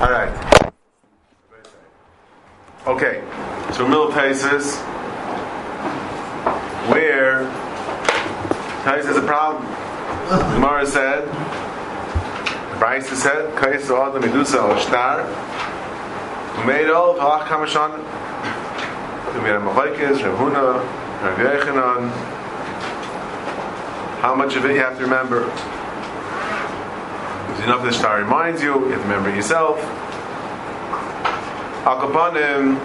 All right. Okay. So middle cases where Tais is a problem. Gemara said, Bryce said, Kais Adam Medusa or Shtar. Made all Halach Kamashan. We had Machaikis, Rav Huna, Rav Yochanan. How much of it you have to remember? Enough the star reminds you, you have to remember yourself. Akapanim,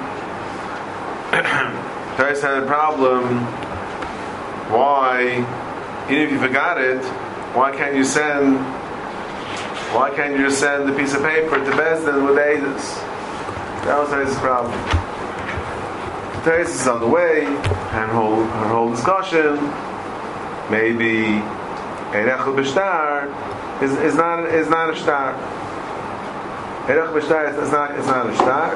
Tais had a problem. Why, even if you forgot it, why can't you send why can't you send a piece of paper to Bezdin with Aedis? That was his problem. Teres is on the way, and whole, her whole discussion, maybe Erechel B'Shtar is, is, not, is not a star. Erech B'Shtar is, not, is not a star.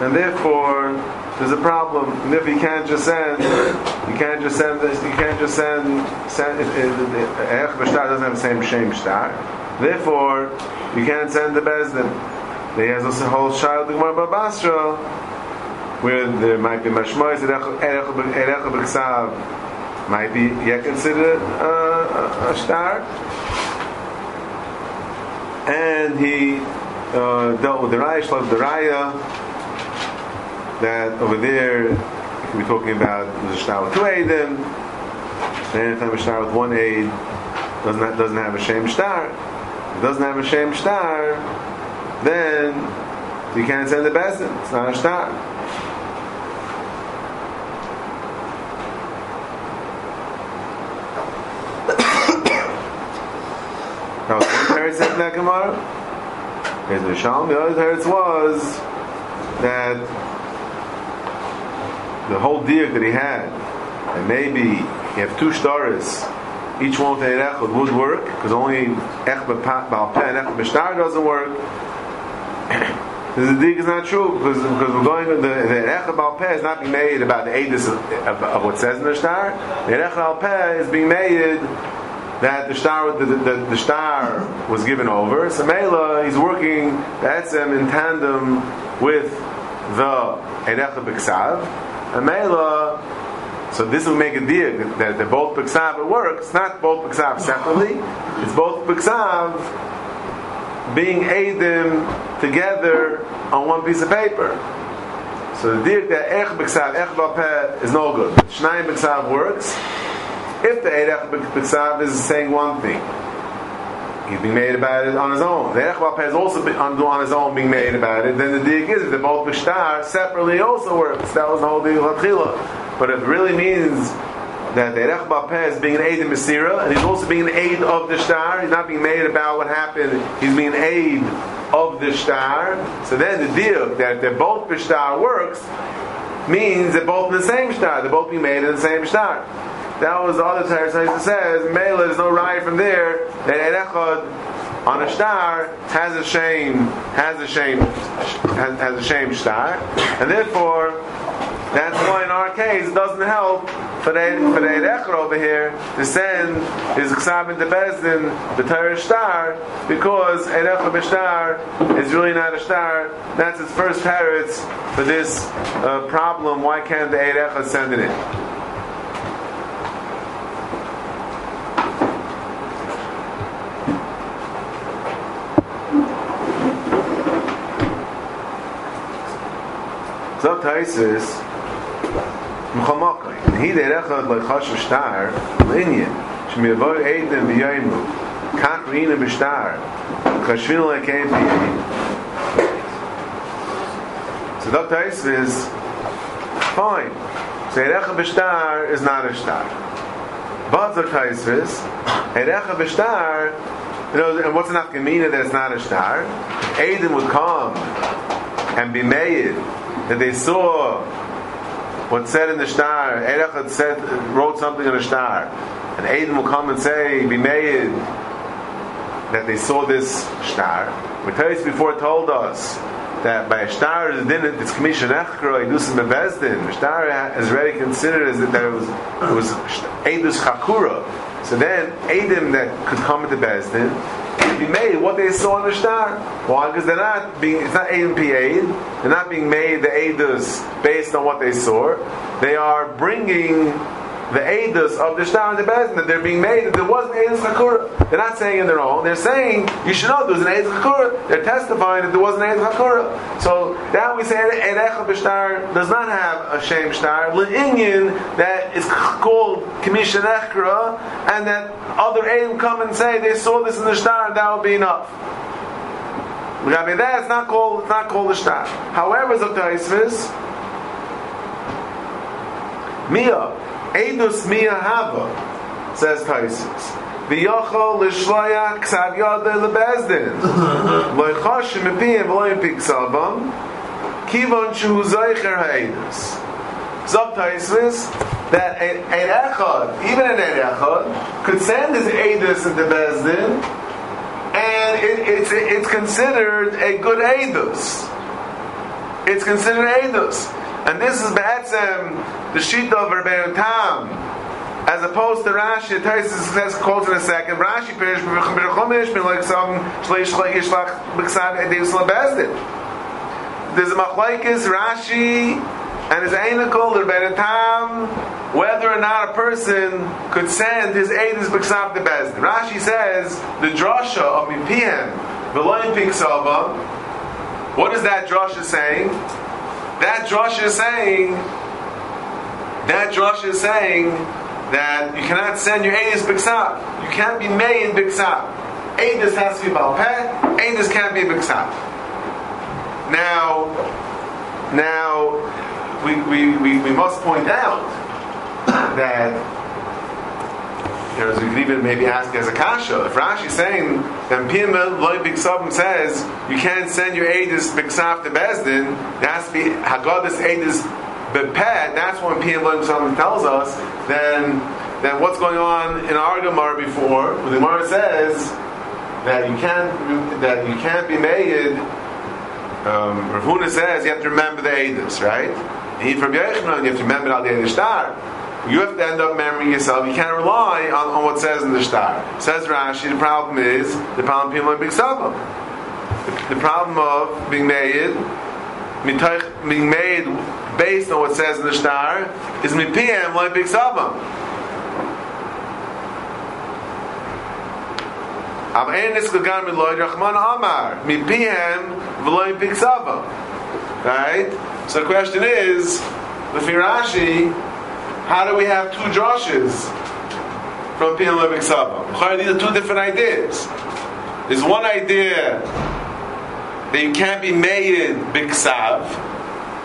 And therefore, there's a problem. And if you can't just send, you can't just send this, you can't just send, send Erech B'Shtar doesn't have the same shame star. Therefore, you can't send the Bezdin. He has also a whole child the Gemara Babasra, where there might be mashmois erech b'ksav might be yet considered a star, and he uh, dealt with the raya, shlof the raya that over there we're talking about the star with two aidim, and anytime a star with one aid doesn't have, doesn't have a shame star, it doesn't have a shame star then you can't send the bezdin. It's not a star. Now, one teretz said in that Gemara. Here's the Shalom. The other teretz was that the whole deal that he had, and maybe you have two stars, each one with an echad would work, because only ech b'al and ech b'shtar doesn't work. the dig is not true because because we're going the the Echad Al Peh is not being made about the Edis of, of, of, what says in the. The Echad Al Peh is being made that the star the, the, the, star was given over. So Mela he's working him in tandem with the Erecha B'Ksav. And Mela so this will make a deal that, that both B'Ksav it works. It's not both B'Ksav separately. It's both B'Ksav being Adim together on one piece of paper. So the dir that Ech B'Ksav, Ech is no good. Shnayim B'Ksav works. If the Ech B'Ksav is saying one thing, he's being made about it on his own. The Ech B'Peh is also on his own being made about it. Then the dir is that both B'Shtar separately also works. That was the whole deal of But it really means that the Erech Bapeh is being an aid in Masira, and he's also being an aid of the star. He's not being made about what happened. He's being an aid of the star. So then the deal that they're both star works means they're both in the same star. They're both being made in the same star. That was all the other that says, Mela, there's no right from there that Erechad on a star has a shame, has a shame, has, a shame star, and therefore that's why in our case it doesn't help for the for the Erecher over here to send his Chsab into Bezdin, the Torah star, because Erecher B'Shtar is really not a star. That's his first parrots for this uh, problem. Why can't the Erecher send it in? Taisis Mchamakai. He derechad lechash v'shtar linyan shmiyavor eidim v'yoymu kach rina v'shtar chashvin lekein v'yoyim. So Dr. Eis is fine. So Erecha v'shtar is not a shtar. But Dr. Eis is Erecha v'shtar you know, and what's enough gemina that it's not a star? Aiden would come and be made that they saw what said in the star, Erech said, wrote something in the star, and Aiden will come and say, be made that they saw this star. Matthias before told us that by a star is din it's commission echkro edusim bebezdin. The star is already considered as that it was it was edus chakura. So then Adim that could come into bezdin be made what they saw in the. Why? Because they're not being, it's not and aid. They're not being made the aidas based on what they saw. They are bringing the Eidos of the Shtar and the Bezdin that they're being made that there wasn't Eidos Hakura. They're not saying in their own. They're saying you should know there was an Eidos Hakura. They're testifying that there was an Eidos Hakura. So now we say Erecha B'Shtar does not have a Shem Shtar. Le'inyin that is called Kamisha Echra and that other Eidim come and say they saw this in the Shtar and that would be enough. I mean, that's not called, it's not called the Shtar. However, Zokta Mia, Eidus Mia Hava, says Taisus. V'yochol l'shloya ksav yodeh lebezdin. Lo yichosh mepiyim v'lo yimpik salvam. Kivon shu zoicher ha'eidus. Zok Taisus, that an, echad, even an echad, could send his eidus into Bezdin, and it, it's, it's considered a good eidus. It's considered eidus. And this is Be'etzem, the sheet of Rabbeinu Tam, as opposed to Rashi, Taisus says, quotes in a second, Rashi Pirish, B'chumish, Bin like some Shleish Yishlach B'ksav Edivs Lebezdin. There's a machlaikis, Rashi, and his Einakol, Rabbeinu Tam, whether or not a person could send his Edis B'ksav to Bezdin. Rashi says, the drasha of Mipiem, V'loyin Piksava, what is that drasha saying? That Josh is saying, that Josh is saying that you cannot send your Aedis Bixab. You can't be made in Bixab. Aedis has to be Balpeh, Aedis can't be Bixab. Now, now, we, we, we, we must point out that you know, as we could even maybe ask as a kasha, if Rashi is saying that Pim Loy Biksavim says you can't send your Aedis Biksav to Bezdin, to be Haggadis Aedis Beped, that's when Pim Loy Biksavim tells us, then then what's going on in our Gemara before, when the Gemara says that you can't that you can't be made um, Rav Huna says you have to remember the Aedis, right? And from Yochanan, you have to remember Al the Star you have to end up remembering yourself. You can't rely on, on what says in the star. Says Rashi, the problem is the problem people are big. The, the problem of being made, being made based on what says in the star, is mipiem like big sabah. Am enes gegan mit Amar mipiem v'loy big sabah. Right. So the question is, the Firashi how do we have two Joshes from Pin Levik Saba? These are two different ideas. There's one idea that you can't be made Biksav.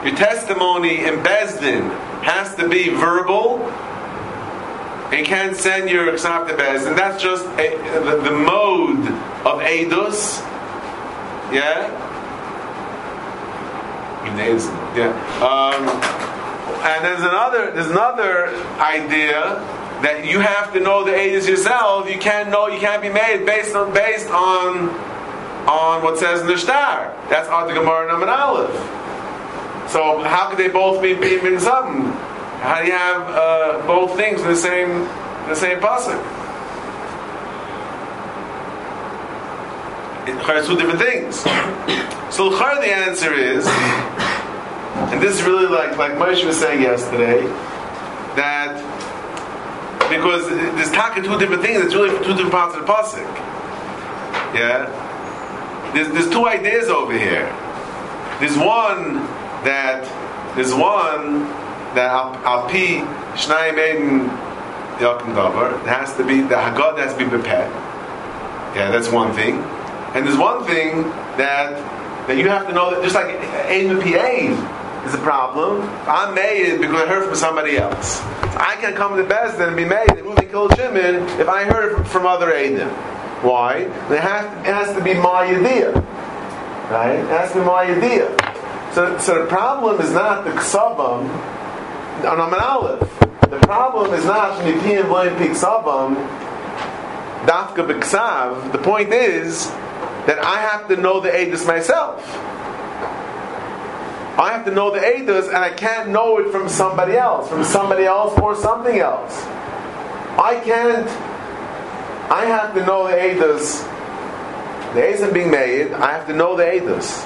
Your testimony in Bezdin has to be verbal. And you can't send your Ksav to Bezdin. That's just a, the, the mode of Eidus. Yeah? Yeah. Um, and there's another there's another idea that you have to know the ages yourself. You can't know you can't be made based on based on on what says in the star. That's Ad Gemara number Aleph. So how could they both be being something? How do you have uh, both things in the same in the same pasuk? It's two different things. So the answer is and this is really like like Moshe was saying yesterday that because there's talking two different things. It's really two different parts of the pasuk. Yeah, there's there's two ideas over here. There's one that there's one that al pi shnayim eden yakim davar. Has to be the haggadah has to be bepet. Yeah, that's one thing. And there's one thing that that you have to know that just like Aiden PA is a problem. I'm made because I heard from somebody else. I can come to Bezdin and be made and Ruvi killed Shimon if I heard from, from other Eidim. Why? It has, to, it has to be my idea. Right? It has to be my idea. So, so the problem is not the Ksavam on an Aleph. The problem is not Nipiyim Vlayim Pik Savam Dafka Biksav. The point is that I have to know the Edis myself. I have to know the Eidos and I can't know it from somebody else, from somebody else or something else. I can't, I have to know the Eidos the Eidim being made, I have to know the Eidos.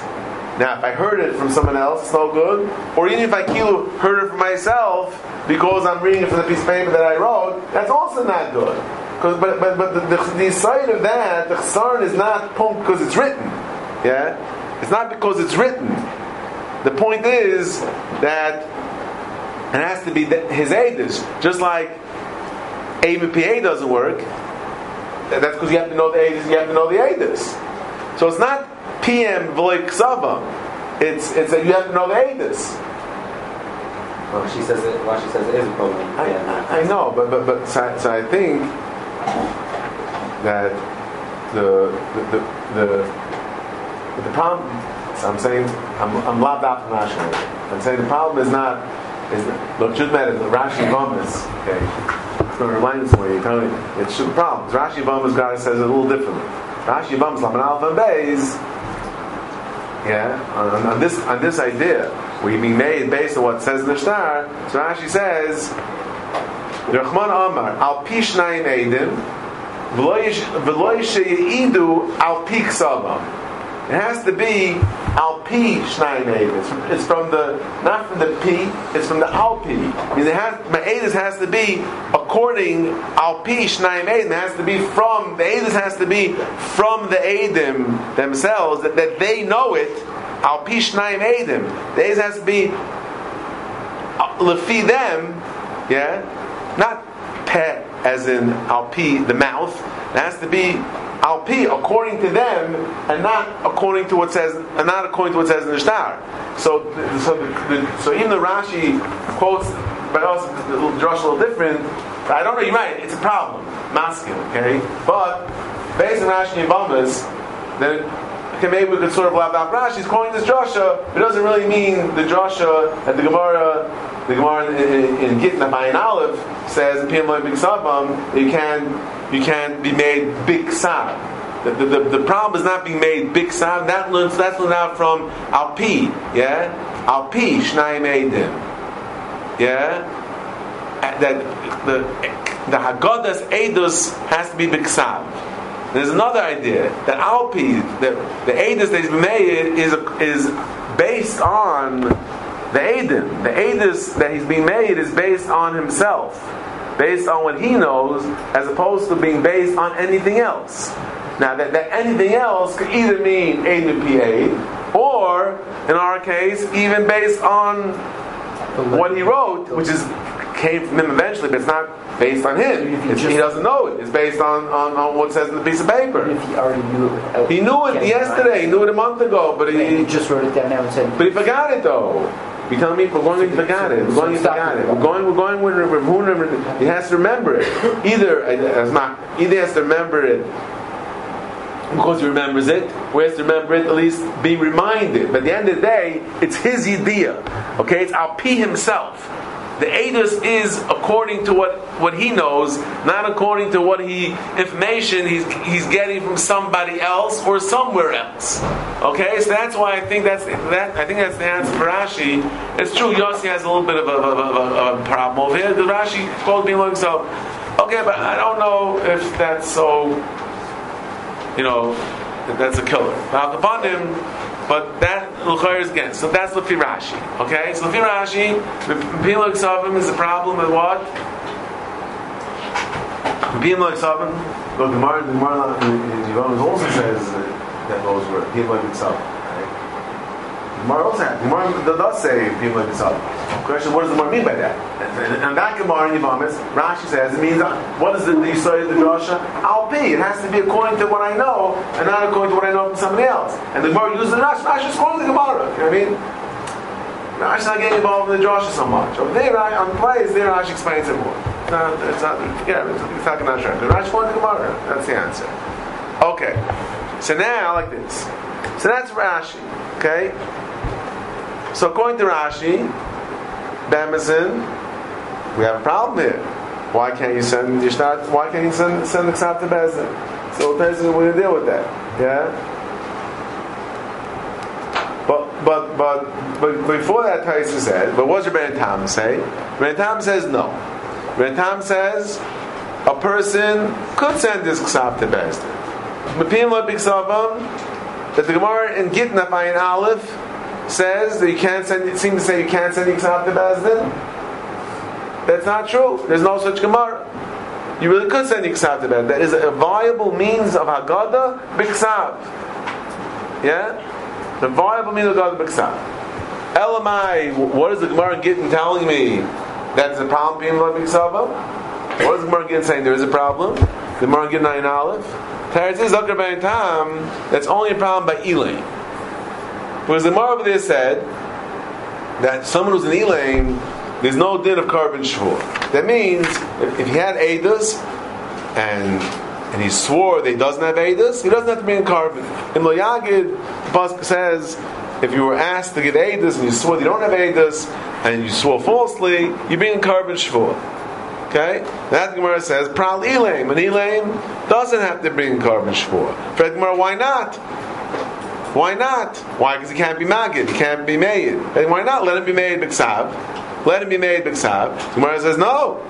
Now, if I heard it from someone else, it's no good. Or even if I heard it from myself because I'm reading it from the piece of paper that I wrote, that's also not good. But, but, but the, the, the side of that, the chsaron is not punk because it's written. Yeah? It's not because it's written. The point is that it has to be his Eidos. Just like ABPA doesn't work, that's because you have to know the Eidos, you have to know the Eidos. So it's not PM V'loik Ksava. It's, it's that you have to know the Eidos. Well, she says it. Well, she says it is a problem. I, I, I know, but but but so, so I think that the the the, the, the problem. So I'm saying I'm I'm out from Rashi. I'm saying the problem is not is look matter the Rashi Vamas. Okay, it's going to remind us you tell me it's the problem. Rashi Vamas guy says it a little differently. Rashi Vamas Laman Alpha and Beis. Yeah, on, on, this on this idea, we be made based on what says in the star. So Rashi says, Rachman Amar Al Pishnayim Eidim V'loy Sheyidu Al Pik Sabam. It has to be al pi shnayim It's from the not from the p. It's from the al pi. Means it has ma'edus has to be according al pi shnayim It has to be from the edus has to be from the edim themselves that, that they know it. Al pi shnayim edim. The edus has to be uh, lefi them. Yeah, not pet as in al pi the mouth. It has to be alpi according to them and not according to what says and not according to what says in the star. So so the, so even the Rashi quotes but also the drush a little different. I don't know. You're right. It's a problem. Masculine, okay. But based on Rashi and Bamas, then okay, maybe we could sort of laugh out Rashi's calling this drasha. It doesn't really mean the drasha that the Gemara. The Gemara in, in, in Gitna by an Aleph says in Piyam Big you can you can't be made big sab. The, the, the, the, problem is not being made big sab. That learns that's learned out from alpi. Yeah, alpi shnayim edim. Yeah, that the the haggadas edus has to be big sab. There's another idea that alpi the the edus that's made is is based on the edim. The edus that he's being made is based on himself based on what he knows, as opposed to being based on anything else. Now, that, that anything else could either mean aid and PA, or, in our case, even based on what he wrote, which is came from him eventually, but it's not based on him. he doesn't know it. It's based on, on, on what says in the piece of paper. If he already knew it. He knew it yesterday. He knew it a month ago, but he, he, just wrote it down now and said. But he forgot it though. You tell me we're going to Beganim. We're going to Beganim. We're going. We're going with Rav He has to remember it. Either as not. Either has to remember it because he remembers it, or he has to remember it at least be reminded. But at the end of the day, it's his idea. Okay, it's Alpi himself. The Adus is according to what, what he knows, not according to what he information he's, he's getting from somebody else or somewhere else. Okay, so that's why I think that's that. I think that's the answer for Rashi. It's true. Yossi has a little bit of a, a, a problem over here. The Rashi quote being like so. Okay, but I don't know if that's so. You know, that's a killer. The him. But that Luchar is again. So that's Lefi Rashi. Okay? So Lefi Rashi, Pilak Savim is a problem with what? Pilak Savim, the Gemara, the Gemara in Yevon also says that those were Pilak Savim. Gemara also has. Gemara does say people like up. Question: What does the Gemara mean by that? And, that Gemara in Yivamis, Rashi says it means what is the of the drasha? I'll be. It has to be according to what I know, and not according to what I know from somebody else. And the Gemara uses the Rashi. Is quoting the Gemara. You know what I mean? Rashi's not getting involved in the drasha so much. Over there, on the place, there Rashi explains it more. It's not. It's not. Yeah, it's, it's not going to The Rashi quoting the Gemara. That's the answer. Okay. So now, like this. So that's Rashi. Okay. So according to Rashi, Bamazin, we have a problem here. Why can't you send Yishnat? Why can't you send send the Ksav to Bezin? So Bezin we're gonna deal with that. Yeah. But but but but before that, Taisa said. But what does Rebbein Tam say? Rebbein Tam says no. Rebbein Tam says a person could send this Ksav to Bezin. Mepim lo that the Gemara in Gittin Ayin Aleph says that you can't send, it seems to say you can't send Yiksav to Bezdin. That's not true. There's no such Gemara. You really could send Yiksav to Bezdin. That is a viable means of Haggadah, Biksav. Yeah? The viable means of Haggadah, Biksav. Elamai, what is the Gemara in Gittin telling me? That's a problem being like Biksav? What is the Gemara in saying? There is a problem. The Gemara in Gittin Ayin Aleph. Teretz is Zakar that's only a problem by Elaim. Because the over there said that someone who's an Elaim, there's no din of korban shvur. That means if, if he had Eidos and and he swore that he doesn't have Eidos, he doesn't have to be in korban. In Loyagid, the Pasuk says if you were asked to give Eidos and you swore that you don't have Eidos and you swore falsely, you're being in korban shvur. Okay? That Gemara says, Pral Elaim. And Elaim doesn't have to bring korban shvur. Fred Gemara, why not? Why not? Why? Because he can't be magid, he can't be made. And why not? Let him be made b'ksav. Let him be made b'ksav. Gemara says, no.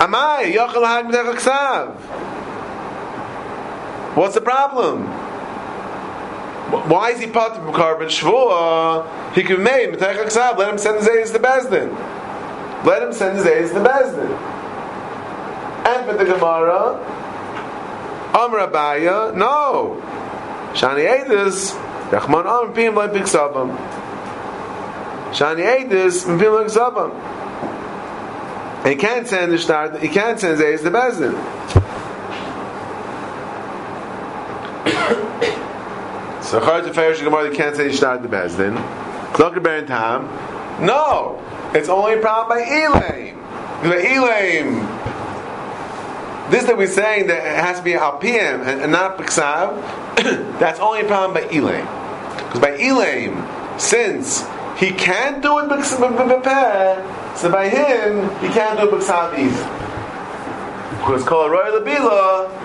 Amai, yochel hag b'dech ksav. What's the problem? Why is he part of korban shvua? He can make Let him send his A's to Bezdin. Let him send his A's to Bezdin. And for the Gemara, Amr Abaya, no. Shani Edis, Rachman Amr Pim Lai Piksabam. Shani Edis, Pim Lai Piksabam. He can't send the star, he can't send A's to Bezdin. So Chayt Ferish Gemara they can't say star the Bezdin. Klokar Baron Tam. No, it's only a problem by Elaim. Because Elaim, this that we're saying that it has to be Alpiyim and, and not Peksav, that's only a problem by Elaim. Because by Elaim, since he can't do it B'Peh, so by him, he can't do it either. Because Kol Roy Labila,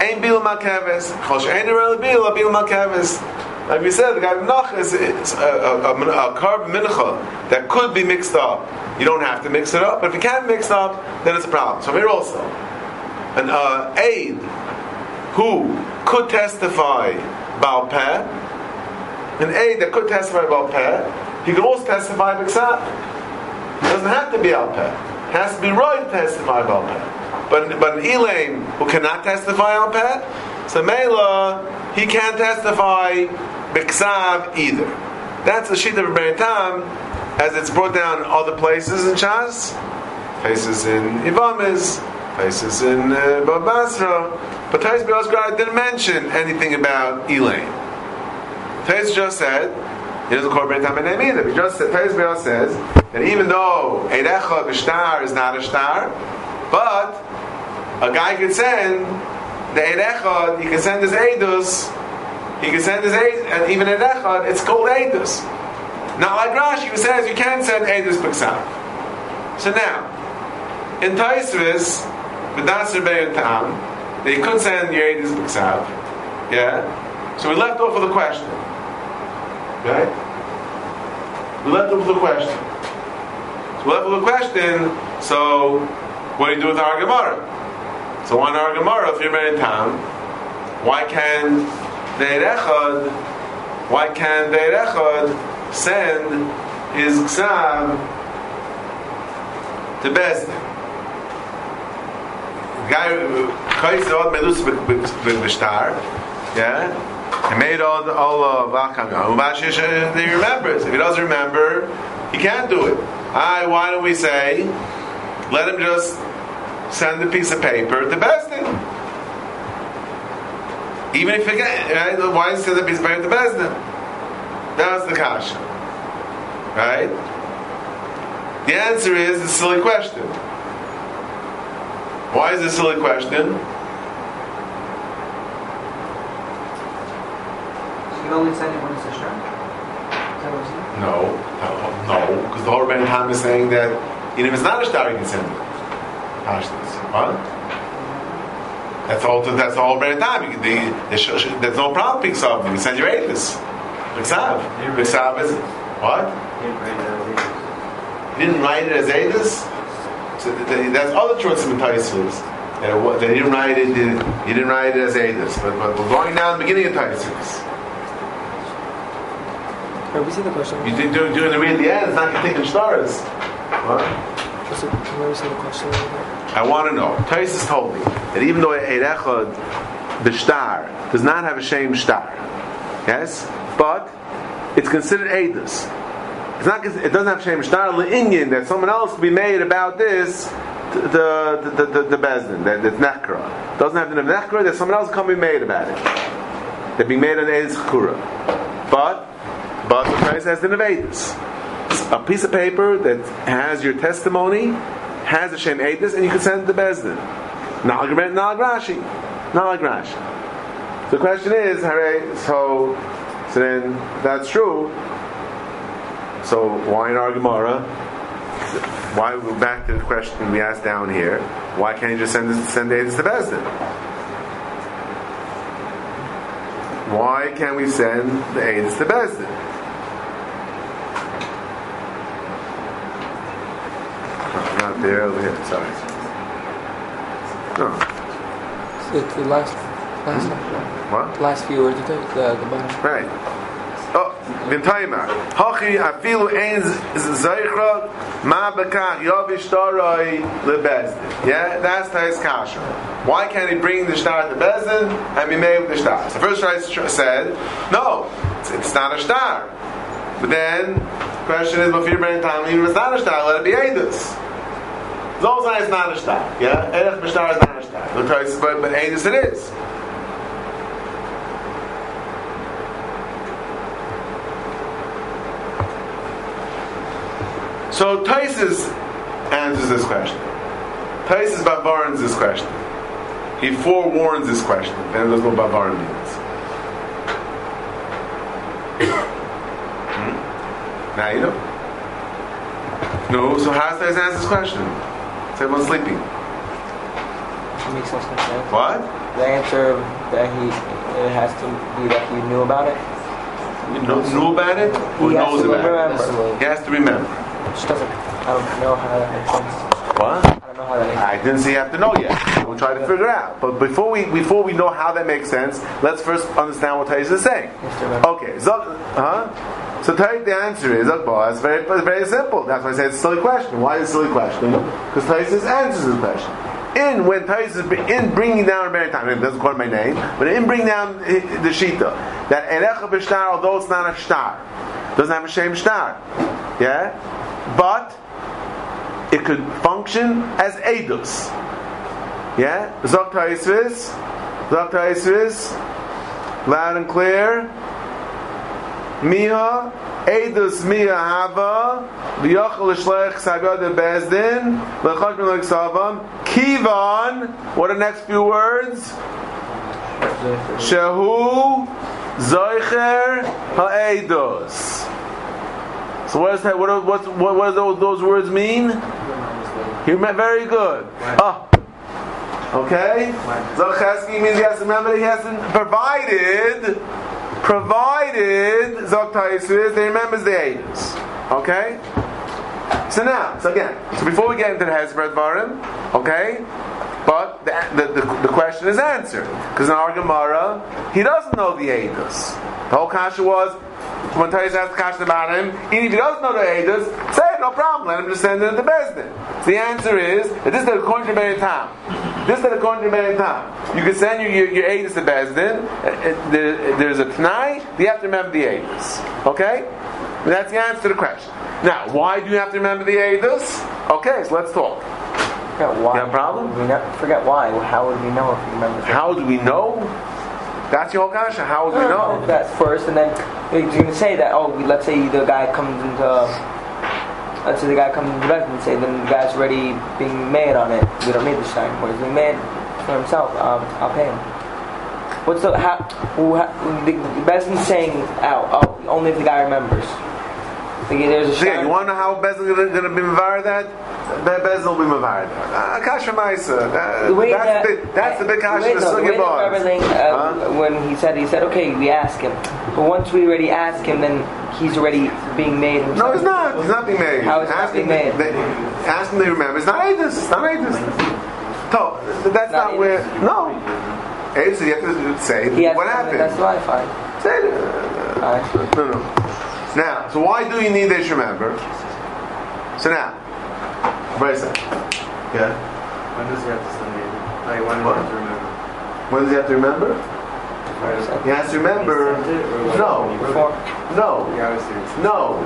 Ein bil malkeves. Chosh ein really bil bil malkeves. Like we said, the guy Menach is a, a, a, a carb mincha that could be mixed up. You don't have to mix it up, but if you can't mix it up, then it's a problem. So here also, an uh, aid who could testify Baal Peh, an aid that could testify Baal Peh, he could also testify B'Ksat. It doesn't have to be Al Peh. It has to be right to testify Baal Peh. But but an Elaim who cannot testify on pet, so Mela he can't testify Biksav either. That's the sheet of Tam, as it's brought down other places in Shas, places in Ivamis, places in uh, Basra. But Tais Be'osgar didn't mention anything about Elaim. Tais just said he doesn't call Beit Tam name either. He just said Tais says that even though Eirecha B'Shtar is not a star, but a guy could send the Erechad, he can send his Eidus, he can send his Eidus, and even Erechad, it's called Eidus. Not like Rashi, who says you can't send Eidus B'Ksav. So now, in Taisvis, B'Dasir Be'er Tam, they could send your Eidus B'Ksav. Yeah? So we left off with a question. Right? We left off with a question. So we left off with a question, so what do you do with our Gemara? So on our Gemara, if you're married Tam, why can the Erechad, why can the Erechad send his Ksav to Bezdin? Guy, Chayis Od Melus B'Shtar, yeah? He made all all of Vacham. He remembers. If he doesn't remember, he can't do it. I, why don't we say, let him just send a piece of paper to Bezdin. Even if get, right? Why send a piece of paper to Bezdin? That's the kasha. Right? The answer is a silly question. Why is this a silly question? You only send it when it's a shtar? No, no, no, because the whole Rebbeinu Tam is saying that even if it's not a star, you can send it. Pashtas. What? That's all. That's all. Very time. The, the, there's no problem. Pixav. You can send your Avis. Pixav. Pixav is what? He didn't write it as Avis. So that's other choices in Taisvus. that they didn't write it. You didn't write it as Adis, but, but we're going now down the beginning of Taisus. Can we see the question? You did do doing the read the end. It's not taking stars. What? What's it- Can we see the question? I want to know. Taisus told me that even though Eid Echad, the star, does not have a shame star, yes, but it's considered Eidus. Not. It doesn't have shame star Indian that someone else could be made about this. The the the the, the bezdin that that's nekra doesn't have the nekra that someone else can be made about it. They're being made an Eidus chura, but but the price has the nevedus a piece of paper that has your testimony, has a Shem Edis, and you can send it to Bezdin. Like Rashi. Rashi. The question is, hooray, so, so then, that's true, so why in our Gemara? Why, back to the question we asked down here, why can't you just send, this, send Edis to Bezdin? Why can't we send the Edis to Bezdin? No, not there, over here, sorry. No. It's the last, last, hmm? What? last few words of the, the, the bottom. Right. Oh. Hachi ein ma bekach yovish taroi lebezdin. Yeah, that's Tais Kasha. Why can't he bring the star to Bezdin and be made with the star? So first Tais said, no, it's, it's not a star. But then, the question is, Mafir Ben Tam, even if it's not a star, let it be Eidus. Zolzai is not a star. Yeah? Erech B'shtar is not a Tais- But, but Eidus it is. So Taisus answers this question. Taisus Bavarans this question. He forewarns this question. Then there's what Bavaran means. Hmm? Now you know. No, so how does Taisus answer this question? Is everyone sleeping? Makes no sense. What? The answer that he it has to be that he knew about it. You know, knew about it? He knows about remember. it? He has to remember. Just doesn't. I don't know how that makes sense. What? I don't know how that makes I didn't say you have to know yet. We'll try to figure out. But before we before we know how that makes sense, let's first understand what Taisus is saying. Yes, to remember. Okay, so huh? So Tais, the answer is Akbar. It's very very simple. That's why I say it's a silly question. Why is it a silly question? Because Taisus answers the question. In when Taisus in bringing down a time, it doesn't call my name, but in bringing down eh, the shita that erecha b'shtar, although it's not a shtar, doesn't have a shame shtar, yeah, but it could function as edus. Yeah? Zok Taisvis. Zok Taisvis. Loud and clear. Miha. Edus Miha Hava. V'yochel Shlech Sagad Bezdin. L'chosh Min Savam. Kivan. What are the next few words? Shehu. Zoicher Ha'edus. So what, is that, what, what, what, what do those, those words mean? He meant very good. Ah. Okay? Zocheski means he has to remember he has to provided provided Zoktaisus, they remembers the ages. Okay? So now, so again, so before we get into the Hezbollah Barim, okay? But the, the, the, the question is answered. Because in our Gemara, he doesn't know the Eidos. The whole kasha was, when asked the question about him, even if he doesn't know the Eidos, say it, no problem, let him just send it to Bezdin. So the answer is, that this is the Ben Tam. This is the Ben Tam. You can send your, your, your Eidos to Bezdin, Uh, uh, there- there's a Tanai, you have to remember the Eidos. Okay? And that's the answer to the question. Now, why do you have to remember the Eidos? Okay, so let's talk. Forget why. You have a problem? We ne- forget why. How would we know if he remember? How do we know? That's your whole kasha. How would we know? That's first, and then you're going to say that. Oh, let's say the guy comes into. Let's say the guy comes into bed and say then the guy's already being made on it. We don't need the shine anymore. He's being made for himself. Um, I'll pay him. What's the how? who- how the, the best thing saying out? Oh, only if the guy remembers. There's a So, yeah, you want to know how Bezin is going to be mavar that? Be- Bezin will be mavar that. Uh, kasha Maisa. Uh, that's, the big, that's the big kasha. way, The no, sugi that everything, uh, when he said, he said, okay, we ask him. But once we already ask him, then he's already being made. No, himself. it's not. It's not being made. How is Ask being made? they- Ask him to remember. It's not Aedis. It's not Aedis. No, that's not, Not where. No. Edus, you have to say He what happened. That's why fine. Say it. No, no. Now, so why do you need this? Remember. So now, very simple. Yeah. When does he have to send me? Like, when What? does he have to remember? When does he have to remember? He has to remember. No. No. Yeah, obviously. it's- No.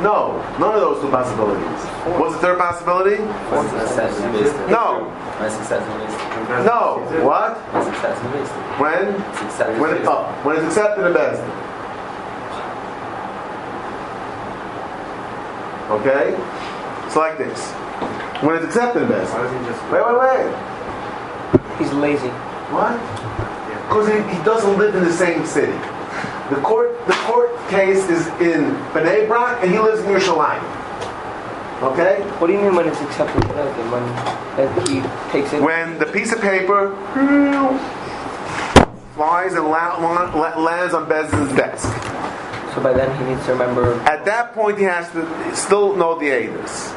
No. None of those two possibilities. What's the third possibility? When it's accepted based. No. When it's accepted based. No. What? When accepted based. When? It's accepted When, based. oh, when it's accepted in best. Okay? It's like this. When it's accepted in best. Why does he just... Wait, wait, wait. He's lazy. What? Because he, he doesn't live in the same city. The court, the court case is in Bnei Brak, and he lives in Yerushalayim. Okay? What do you mean when it's accepted to Bezdin? When he takes it? When the piece of paper hmm, flies and la- la- lands on Bezdin's desk. So by then he needs to remember. At that point, he has to still know the Aedis.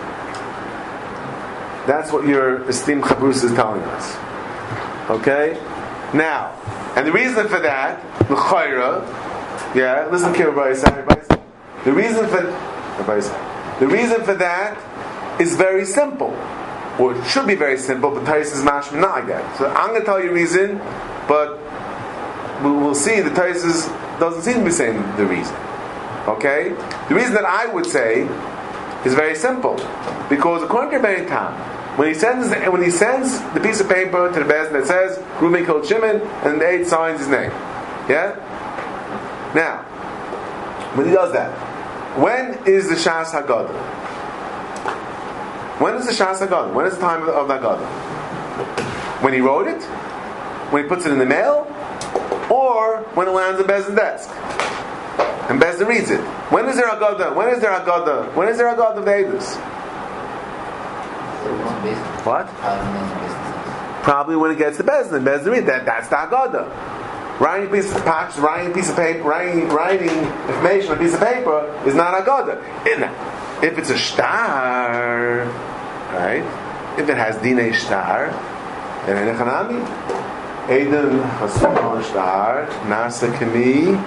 That's what your esteemed Chabrus is telling us. Okay? Now, and the reason for that, the Chayra, yeah, listen to say, everybody. The reason for. The reason for that is very simple. Or it should be very simple, but Tais is mashma not like that. So I'm going to tell you a reason, but we'll, see the Tais doesn't seem to be saying the reason. Okay? The reason that I would say is very simple. Because according to Rebbein Tam, when he sends when he sends the piece of paper to the Bezdin that says Reuben killed Shimon and the eight signs his name. Yeah? Now, when he does that, when is the Shas Haggadah? When is the Shas Haggadah? When is the time of, the Haggadah? When he wrote it? When he puts it in the mail? Or when it lands on Bezdin's desk? And Bezdin reads it. When is there Haggadah? When is there Haggadah? When is there Haggadah of the Eidos? What? Probably when it gets to Bezdin. Bezdin read that. That's the Haggadah. Writing a piece of patch, writing a piece of paper, writing, writing information on a piece of paper is not Haggadah. In if it's a star, right? If it has Dine star, then in Echanami, Eden Hasan star, Nasa Kami,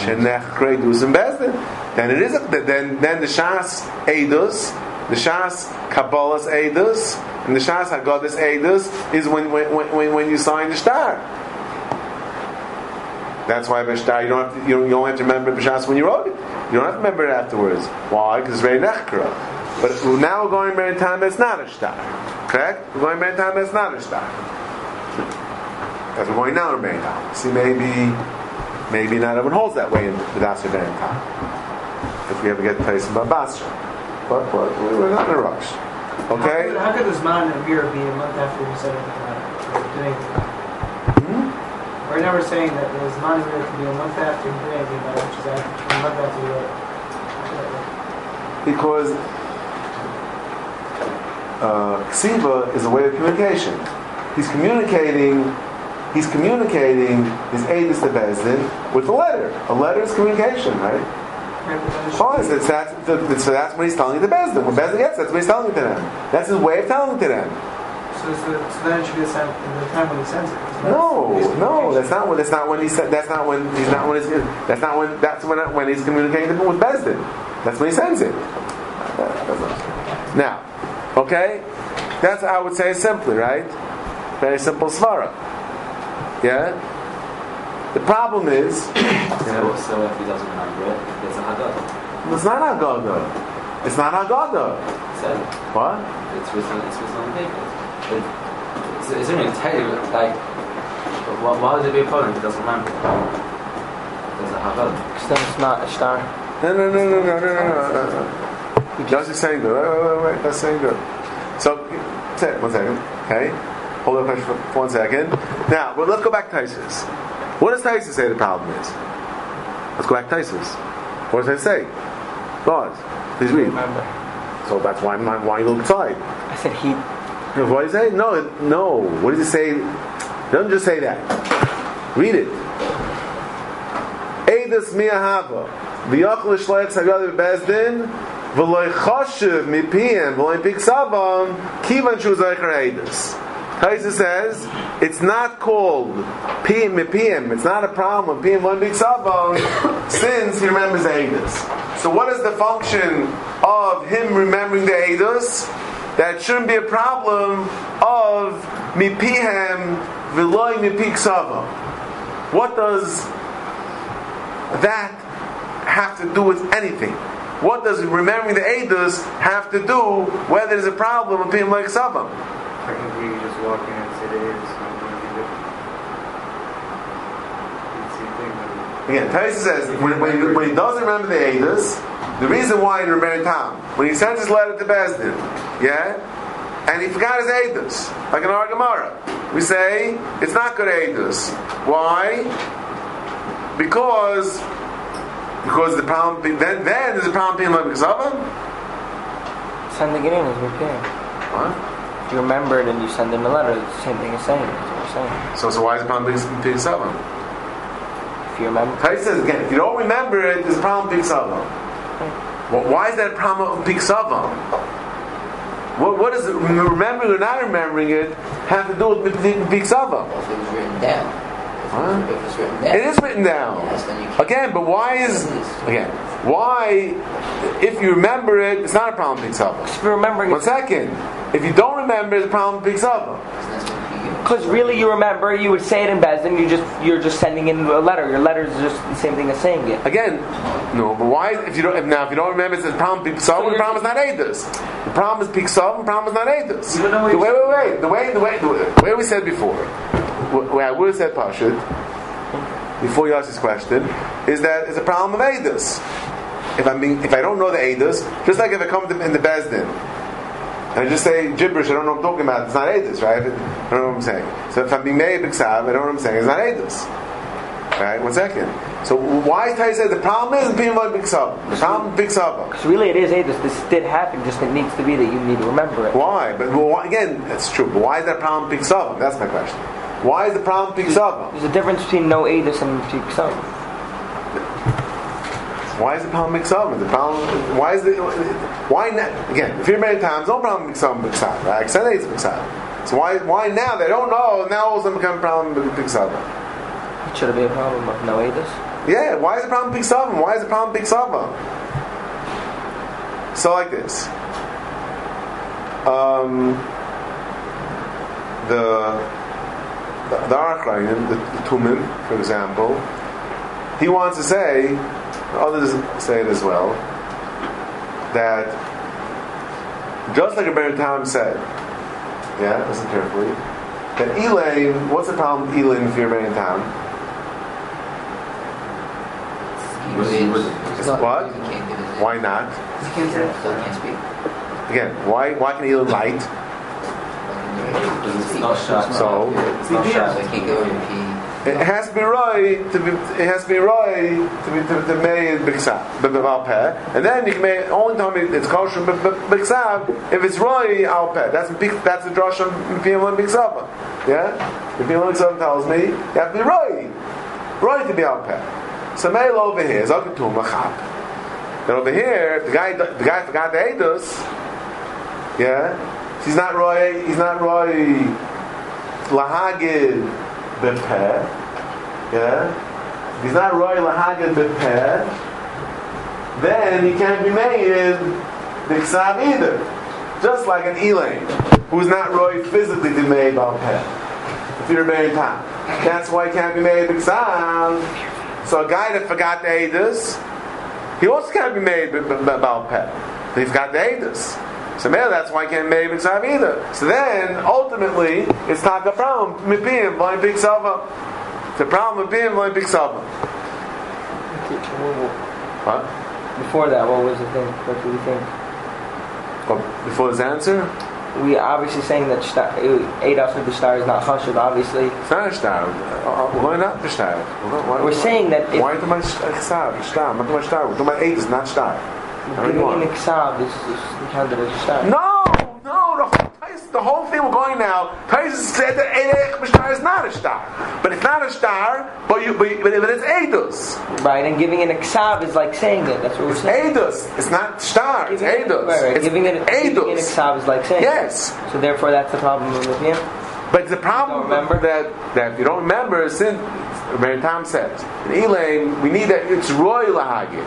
Shenech Kredus and Bezdin. Then it is, then, then the Shas Edus, the Shas Kabbalah's Edus, and the Shas Haggadah's Edus is when, when, when, when you sign the star. That's why B'shtar, you don't have to, you don't, have to remember B'shas when you wrote it. You don't have to remember it afterwards. Why? Because it's very nechkara. But now we're going by time that's not a star. Correct? We're going by time that's not a star. Because we're going now to Bein Tam. See, maybe, maybe not everyone holds that way in the Dasar Bein Tam. If we ever get placed in Babasra. But, but we're not in a rush. Okay? How could this man of Europe be a month after we said anything about it? We're never saying that this man of Europe could be a month after he did anything about it, which is after, a month after because uh, ksiva is a way of communication. He's communicating. He's communicating his aidis to Bezdin with a letter. A letter is communication, right? Right, oh, but then it should Fine. be- So that's, that's, so that's what he's telling the Bezdin. When Bezdin gets, that's what he's telling to them. That's his way of telling to them. So, so, so then it should be the, same, the time when he sends it. No, no, that's not when. That's not when he said. That's not when he's not when he's. That's not when. That's when when he's communicating with Bezdin. That's when he sends it. Now, okay, that's I would say simply right. Very simple svara. Yeah? The problem is. yeah. so, if he doesn't remember it, it's a Haggadah. It's not Haggadah. It's not Haggadah. So, what? It's written, it's written on paper. It, it's, it's really technical. Like, why, why would it be a problem if he doesn't remember? It's a Haggadah. Because then it's not a star. No, no, no, no, no, no, no, no. That's the saying good. Wait, wait, wait, wait. That's saying good. So, one second. Okay. Hold on for one second. Now, well, let's go back to Tysus. What does Tysus say the problem is? Let's go back to Tysus. What does it say? God, please read. Remember. So that's why I'm why you look inside. I said he. What does it say? No, no. What does it say? It doesn't just say that. Read it. Eidas miahava. V'yachal shleitz hagad bezdin. V'loy choshev mipiyem. V'loy piksavam. Kivan shu zeicher eidas. Taisa says it's not called piyim mipiyim. It's not a problem of piyim one big sabon since he remembers the edus. So what is the function of him remembering the edus? That shouldn't be a problem of mipihem v'loy mipik sabon. What does that have to do with anything? What does remembering the edus have to do whether there's a problem of piyim like sabon? Technically, you just walk in and say it is. It's not going to be different. It's the same thing. Again, Taisa says when, when, he, when he doesn't remember the Eidos, the reason why he remembered Tom, when he sends his letter to Bezdin, yeah, and he forgot his Eidos, like in our Gemara, we say it's not good Eidos. Why? Because because the problem then then there's a problem being like Ksava. Sending it in is repairing. What? If you remember it and you send in a letter, it's the same thing as saying it. That's what we're saying. So so why is the problem being being Ksava? If you remember, Taisa says again, if you don't remember it, there's a problem being Ksava. Well, why is that a problem of Big Sava? What, what does it, remembering or not remembering it have to do with Big Sava? If it was written down. Huh? If it was written down. It is written down. Yes, then you can't. Again, but why is again? Why, if you remember it, it's not a problem with Big Sava. if you're remembering One it, second. If you don't remember, the problem with Big Sava. That's what you because really you remember, you would say it in Bezdin. You just you're just sending in a letter. Your letter is just the same thing as saying it. Again, no. But why? If you don't if now, if you don't remember, it's a problem with Big Sava. The problem is not Eidos. The problem is Big Sava. The problem is not Eidos. You don't know what The way, wait, wait. The way, the way, the way we said before, where I would have said Pashut, before you ask this question, is that it's a problem of Eidos. If I mean, if I don't know the Eidos, just like if I come to, in the Bezdin, and I just say gibberish, I don't know what I'm talking about, it's not Eidos, right? I don't know what I'm saying. So if I'm being made Big Sav, I don't know what I'm saying, it's not Eidos. Right? One second. So why is Tai said the problem is being like Big Sav? The problem is Big Because really it is Eidos. This did happen. Just it needs to be that you need to remember it. Why? But well, again, that's true. But why is that problem Big Sav? That's my question. Why is the problem Big Sav? There's a difference between no Eidos and Tiksam. Why is the problem Big Sav? The problem. Why is the why not? Again, if you're many times, no problem Big Sav. Right? Extended is Big Sav. So why why now they don't know? Now all of a sudden become a problem Sav. It should be a problem of no Eidos. Yeah, why is the problem Big Sav? Why is the problem Big Sav? So like this. Um, the the, the Arachraim, the, the Tumen, for example, he wants to say, others say it as well, that just like a Baron Tam said, yeah, listen carefully, that Elaine, what's the problem with Elaine if you're Baron Tam? Was he- was- It's What? not, you can't give it. Why not? You can't say Still can't speak. Again, why why can Elaine light? Because it's not shot. So It's not shot. So It has to be right to be it has to be right to be to, to made biksav beval peh, and then you can make only time it- it's kosher biksav if it's right al peh. That's that's the drush of piyam biksav. Yeah, the piyam biksav tells me you have to be right, right to be al peh. So mail over here is akatum lachap. And over here, the guy the guy forgot the edus. Yeah, he's not roy. He's not roy. Lahagid bepeh. Yeah, if he's not roy lahagid bepeh. Then he can't be made biksav either. Just like an Elaine, who's not roy physically to made balpeh. If you're married time, that's why he can't be made biksav. So a guy that forgot the edus, he also can't be made balpeh. But he's got the edus. So maybe that's why I can't made biksav either. So then ultimately it's not a problem. Mipim blind big sava. It's a problem with being blind big sava. What? Before that, what was the thing? What do we think? Oh, before his answer, We obviously saying that shtar, Eidos the star is not chashuv. Obviously, it's not a star. Uh, We're going not to star. We're why- we're saying that Why you about sh- star? Star. I'm not star. About eight. It's not star. How giving an iksav is, is counted as. No, no, the whole, the whole thing we're going now. Tais said that Eirech B'Shtar is not a star, but it's not a star. But you, but, but it's Eidos. Right, and giving an iksav is like saying it. That's what we're It's saying. Eidos. It's not star. It's Giving it- Eidos. Right, right. It's Giving it, giving an Eidos. iksav is like saying it. Yes. So therefore, that's the problem with him. But the problem Don't remember? that that if you don't remember, since Rabbi Tam says in Elaine, we need that it's roy lahagid.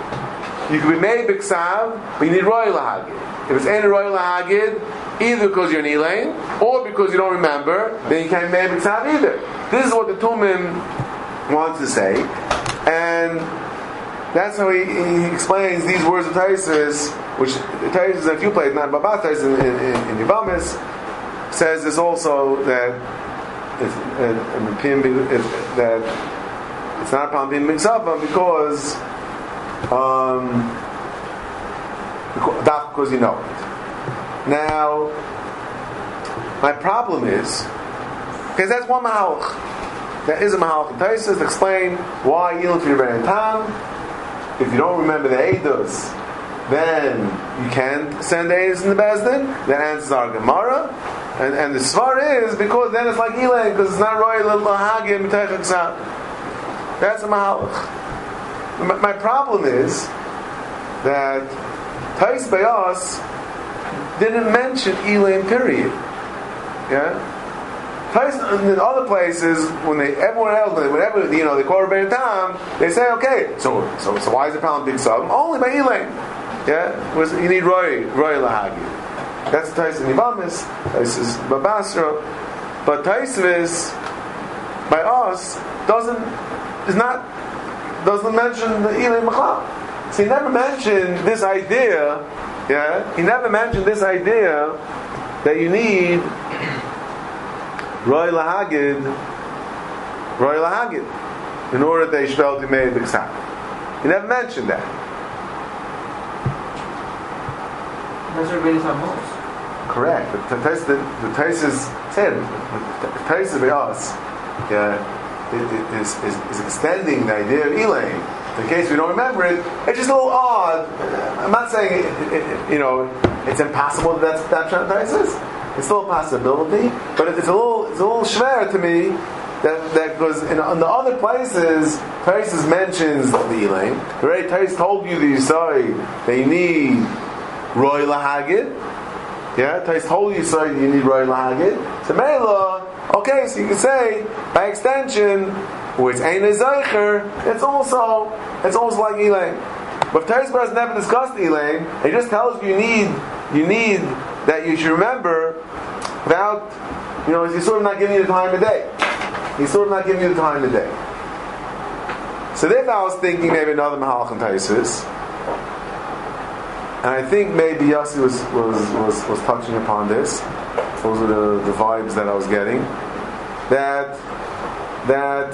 You can be made b'ksav, but you need royal lahagid. If it's any royal lahagid, either because you're an Elaine or because you don't remember, then you can't be made b'ksav either. This is what the Tumen wants to say, and that's how he, he explains these words of Taisus, which Taisus in a few places, not Babas, Taisus in, in, in, Yivamis, says this also that uh, the PMB, it- that it's not upon being mixed up because um, because, you know it. Now, my problem is because that's one mahalach. That is a mahalach Taisus to explain why you don't be Tam. If you don't remember the Eidos, then you can't send Eidos in the Bezdin. The answers are Gemara. And, and the Svar is because then it's like Elaine, because it's not Roy Lahagim. That's a Mahalach. My, problem is that Tais Bayas didn't mention Elaine, period. Yeah? Tais, in other places, when they everyone else, whenever you know they call Rebbeinu Tam, they say, okay, so so so why is the problem big sub? Only by Elaine. Yeah, Was- you need Roy Roy Lahagi. That's Tais in Ibamis. Tais is Babasra, but Taisvis by us doesn't is not doesn't mention the Elaine Machal. So he never mentioned this idea. Yeah, he never mentioned this idea that you need Roy Lahagid, Roy Lahagid, in order that they should be made. He never mentioned that. That's what Rabbeinu Tam. Correct. The Tais, the, the Tais is said, the Tais of us, yeah, is, is, is extending the idea of Elaine. In case we don't remember it, it's just a little odd. I'm not saying, it, it, you know, it's impossible that that's, that's is. It's still a possibility, but it's a little, it's a little schwer to me that that goes in, in the other places. Taisus mentions the Elaine. Right? Told you the Yisai they need Roy Lahagid. Yeah, Tais told you so you need Roy Lahagid. So Mela, okay, so you can say by extension, it's Ein Zeicher, it's also it's almost like Elaine. But Tais has never discussed Elaine. He just tells you you need you need that you should remember without you know he's sort of not giving you the time of day. He's sort of not giving you the time of day. So then I was thinking maybe another Mahalach and Taisus. And I think maybe Yossi was, was, was, was touching upon this. Those are the, the vibes that I was getting. That that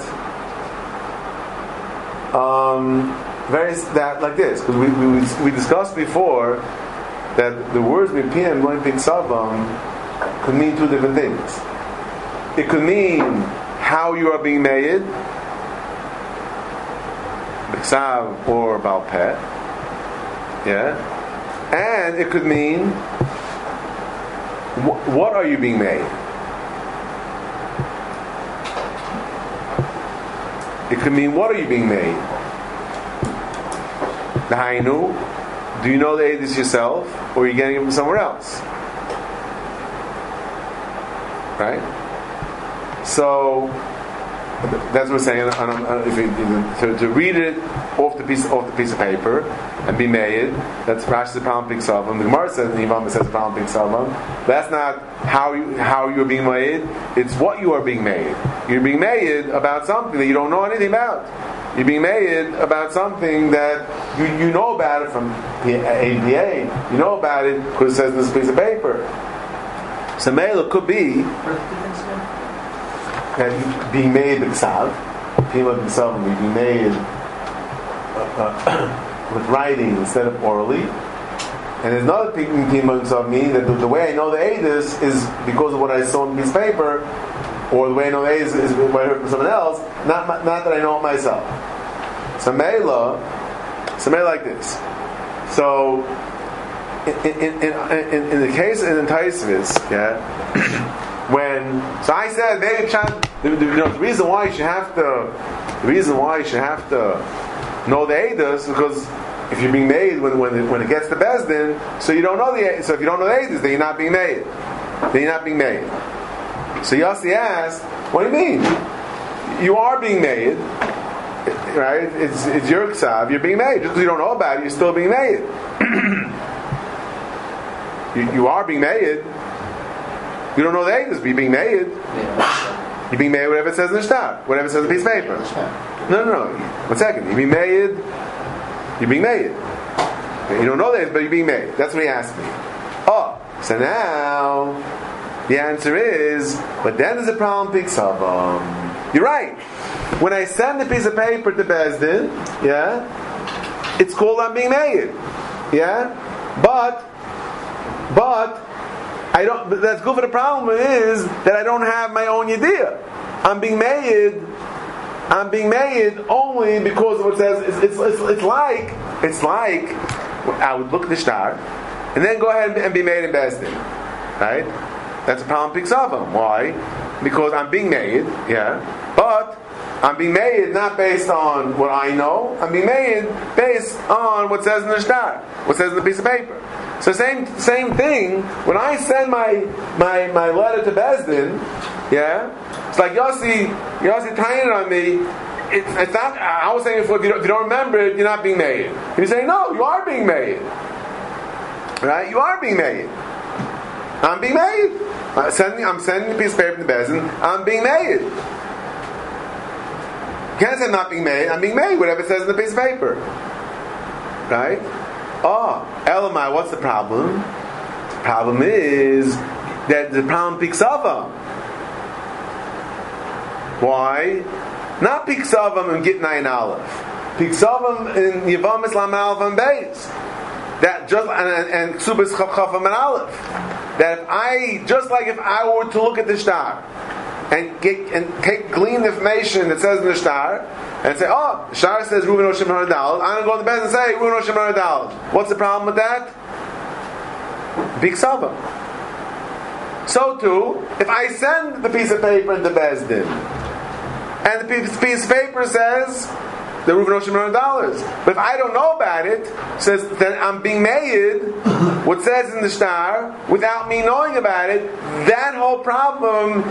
um, very that like this because we, we, we discussed before that the words mipim going savam could mean two different things. It could mean how you are being made, b'ksav or balpeh, yeah, and it could mean wh- what are you being made. It could mean what are you being made. The hainu, do you know the Edis yourself, or are you getting it from somewhere else? Right? So that's what we're saying. you, to, to read it off the piece off the piece of paper and be made, that's Rashi's Palam Pinksavam. The Gemara says, the Imam says Palam Pink Salvam. That's not how you how you're being made. It's what you are being made. You're being made about something that you don't know anything about. You're being made about something that you, you know about it from the ABA. You know about it because it says in this piece of paper. So Mela could be What's the difference again? that being made b'ksav, pima b'ksav will be made uh, uh, with writing instead of orally. And there's another pima b'ksav meaning that the, the way I know the Edis is because of what I saw in this paper, or the way I know the Edis is what I heard from someone else, not, not that I know it myself. So Mela, so Mela like this. So in, in, in, in, the case in Taisvis, yeah, when so I said maybe Pshat, the, the, you know, the reason why you should have to the reason why you should have to know the Eidos because if you're being made when when it, when it gets to Bezdin, so you don't know the so if you don't know the Eidos, then you're not being made. Then you're not being made. So Yossi asked, "What do you mean? You are being made, right? It's, it's your ksav. You're being made. Just because you don't know about it, you're still being made. you, you are being made. You don't know the Eidos, but you're being made. You're being made whatever it says in the shtar, whatever it says in the piece of paper. No, no, no. One second. You're being made. You're being made. You don't know that, but you're being made. That's what he asked me. Oh, so now the answer is, but then there's a problem. Picks up. Um, you're right. When I send the piece of paper to Bezdin, yeah, it's called I'm being made. Yeah, but but I don't. That's good for the problem is that I don't have my own idea. I'm being made. I'm being made only because of what it says. It's, it's, it's, it's like it's like I would look at the star and then go ahead and be made in Bezdin, right? That's a problem picks up on. Why? Because I'm being made, yeah, but I'm being made not based on what I know. I'm being made based on what says in the star, what says in the piece of paper. So same same thing. When I send my my, my letter to Besdin, yeah, it's like Yossi Yossi tying it on me. It, it's not. I was saying before, if you, don't, if you don't remember it, you're not being made. He's saying no, you are being made. Right? You are being made. I'm being made. Uh, I'm sending, I'm sending a piece of paper to Bezdin. I'm being made. Say I'm not being made. I'm being made. Whatever it says in the piece of paper. Right? Oh, Elamai, what's the problem? The problem is that the problem picks up on. Why? Not Piksavam and Git Nine Aleph. Piksavam in Yavam Islam Aleph and Beis. That just and and Ksubas Chafam and Aleph. That if I just like if I were to look at the star and get and take glean the information that says in the star and say, oh, the star says Reuben Oshim Haradal. I'm to go to the bed and say Reuben Oshim Haradal. What's the problem with that? Piksavam. So too, if I send the piece of paper to Bezdin, and the piece, of paper says the Reuven Oshim dollars. But if I don't know about it, says then I'm being made what says in the star without me knowing about it. That whole problem,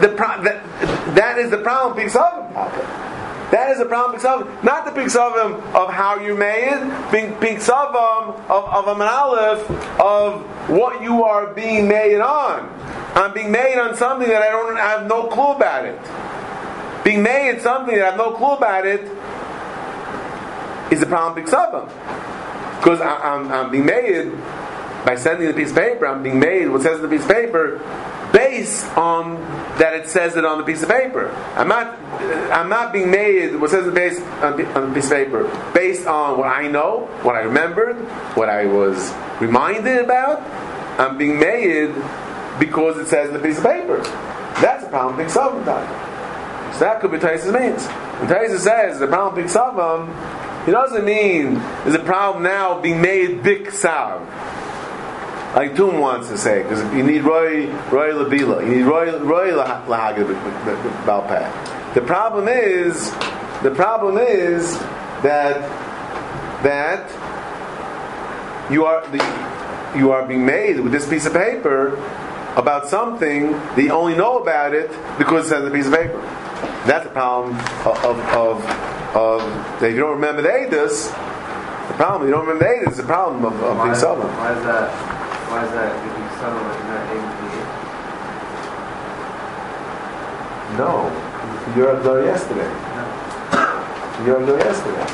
the pro, that, that is the problem. Up That is the problem. Up not the picks of of how you made, picks of him um, of of a aleph of what you are being made on. I'm being made on something that I don't I have no clue about it being made something that I have no clue about it is a problem b'ksavim. Because I'm, I'm being made by sending the piece of paper. I'm being made what says in the piece of paper based on that it says it on the piece of paper. I'm not I'm not being made what says in the piece on the piece of paper based on what I know, what I remembered, what I was reminded about. I'm being made because it says in the piece of paper. That's a problem b'ksavim time. So that could be Taisus means. When Taisus says the problem big savam, he doesn't mean there's a problem now being made big sav. Like Tum wants to say, because you need Roy Roy Labila, you need Roy Roy Lahagid Balpeh. The problem is, the problem is that that you are the, you are being made with this piece of paper about something that you only know about it because it says a piece of paper. That's the problem of, of, of, of that if you don't remember the Eidos, the problem, you don't remember the is the problem of, of why, being Sodom. Why is that? Why is that being Sodom and not ABA? No, you were there yesterday. You were there yesterday.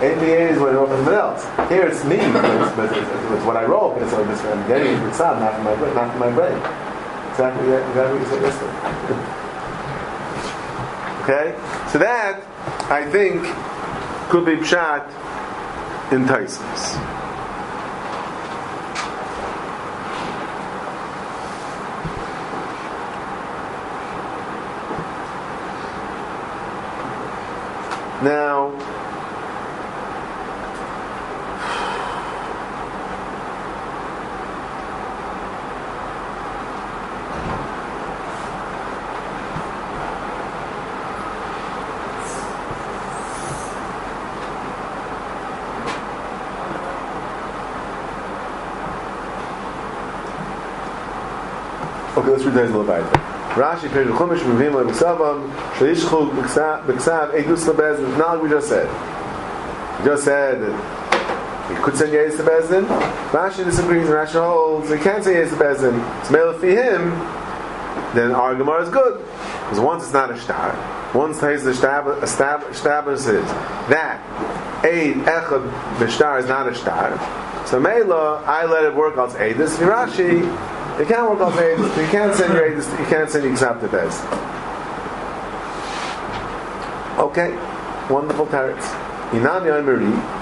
ABA is what something else. Here it's me, but it's, but it's, it's what I wrote, but it's, I'm getting it, it's not, not from my brain, not from my brain. Exactly, exactly what you said yesterday. Okay? So that, I think, could be pshat in Taisus. Now, Okay, let's read Daiz Leviathan. Rashi Perish Chumash Mevim Le B'Ksavam Shalishchu B'Ksav Eidus LeBezdin. Not like we just said. We just said he could send Yeis to Bezdin. Rashi disagrees. Rashi holds he can't say Yeis to Bezdin. It's male for him. Then our Gemara is good because once it's not a star, once Tais establishes that Eid Echad B'Shtar is not a star. So Mela, I let it work on Eidus. Rashi, you can't work on Eidus. You can't send your. You can't send Exap to. Okay, wonderful teretz. Inam Yomeri.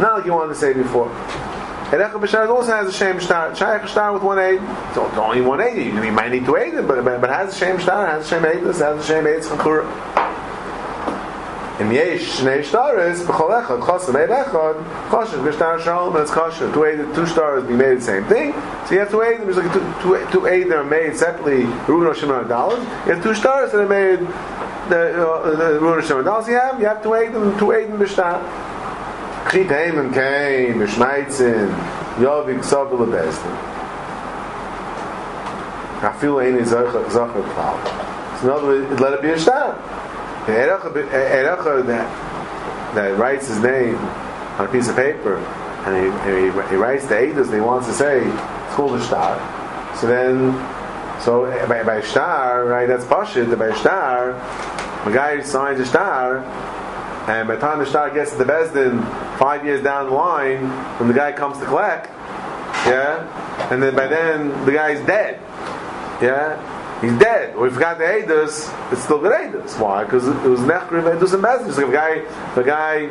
Not like you wanted to say before. Erechad B'Shtar also has a shame star. Shaykh star with one aid. It's only one aid. You might need two aid, but but, but has a shame star, has a shame aidus, has a shame aids אם יש שני שטרס, בכל אחד, חוסם אין אחד, חושב, כשטר שלום, אז חושב, Two, eight, two stars be made the same thing. So you have two eight, there's like two, two, two eight that are made separately, Runo Shimon Dalit. You have two stars that are made the, uh, the Runo Shimon Dalit. You have, you have two eight and two eight and Bishtar. Kri Teimen Keim, Mishmaitzin, Yovik Sobel Abestin. Afilu Eini Zocher Klal. So in other let it be a shtar. That, that writes his name on a piece of paper and he, he, he writes the Eidos and he wants to say it's called a star. So then, so by, by star, right, that's Pashit, by star, the guy signs a star and by the time the star gets to the Bezdin five years down the line, when the guy comes to collect, yeah, and then by then the guy's dead, yeah, he's dead, or he forgot the Eidos, it's still good Eidos. Why? Because it was Nechrim Eidos and Bezdin. So if a guy, the guy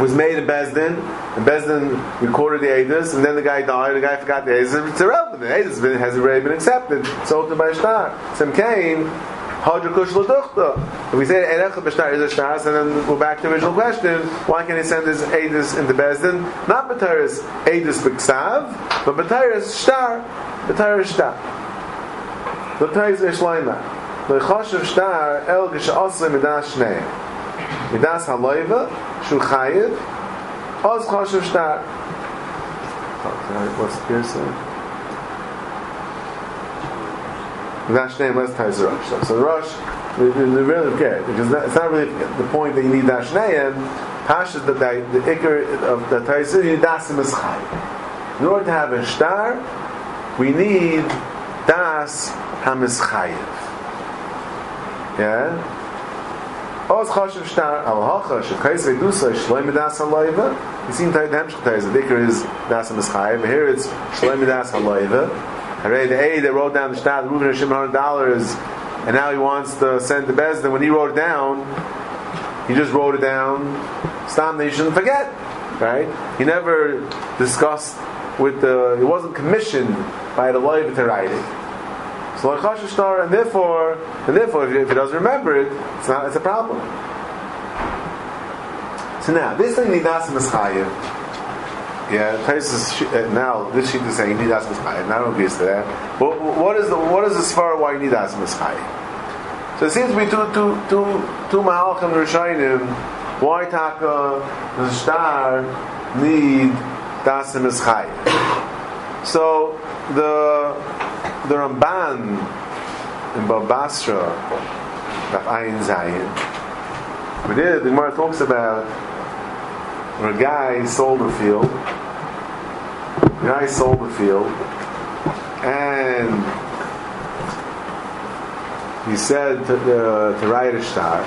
was made in Bezdin, and Bezdin recorded the Eidos, and then the guy died, the guy forgot the Eidos, it's irrelevant. The Eidos has already been accepted, sold to by Shtar. Sem Kain, Hadra Kush Laduchta. If we say Erecha B'Shtar is a Shtar, and then we're back to the original question, why can't he send his Eidos into Bezdin? Not B'Tairis Eidos B'Ksav, but B'Tairis Shtar, B'Tairis Shtar. Da tays es leima. Da khosh shta el ge shos mit da shne. Mit das ha leiva shu khayr. Az khosh shta. Was pirse. Da shne mas tays rosh. So rosh is in the real gate because that's not really the point that you need da shne and hash is the day the ticker of the tays in da shne mas khayr. In order to have a star, we need das Hamischayev. Yeah? Oz chashav shtar al hacha shekais vedusa shloim das halayva. You see in the Hemshech Taiz, the Dikr is das Hamischayev. Here it's shloim das halayva. Read the A that wrote down the shtar, Reuben Hashem hundred dollars, and now he wants to send the Bezdin. When he wrote it down, he just wrote it down. Stam, you shouldn't forget, right? He never discussed with the. He wasn't commissioned by the Loiv to write it. So like Chashish Star, and therefore, and therefore, if he doesn't remember it, it's not, it's a problem. So now, this thing Nidas Mischayev, yeah, Taisus, uh, now this sheet is saying Nidas Mischayev, not agrees to that. But what is the what is the svara why Nidas Mischayev? So it seems to be two two two two Mahalchim Rishayim. Why Taka the star need Das Mischayev? So the the Ramban in Babasra, Daf Ayin Zayin, but there the Gemara talks about when a guy sold a field, a guy sold a field, and he said to, uh, to write a star.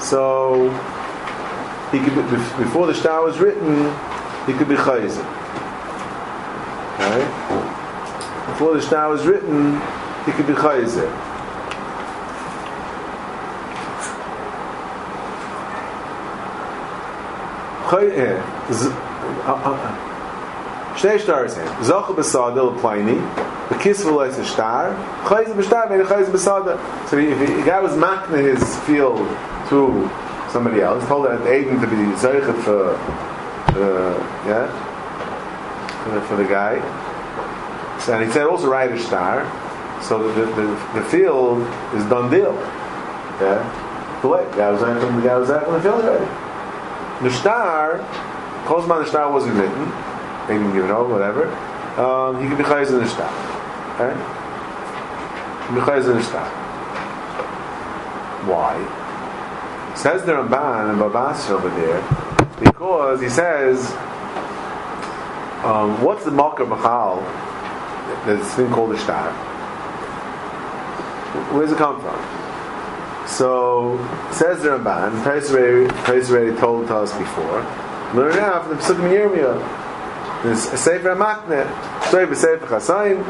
So he could be, before the star was written, he could be chayzer. Right? Before the Shtar was written, he could be Chayzer. Shnei stars here. Zocha b'sada l'playni. The kiss will a star. Chayz b'star, maybe chayz b'sada. So if the guy was makna his field to somebody else, told that Aiden to be zeichet for, uh, yeah, for the guy. So, and he said also write a star, so the, the, the, field is done deal. Yeah, the way the guy was out the guy was out on the field already. The star, Kozman the star wasn't written, they didn't give it over, whatever. um, he can be chayz in the shtar. Okay? Be chayz in the star. Why? Says the Ramban and Babas over there, because he says, um, what's the Makar Machal, this thing called the shtar? Where does it come from? So, says the Ramban, Tais already told us before, learn now from the Pesukim Yirmiyah. There's a Sefer HaMakne, Story B'Sefer Chasayim,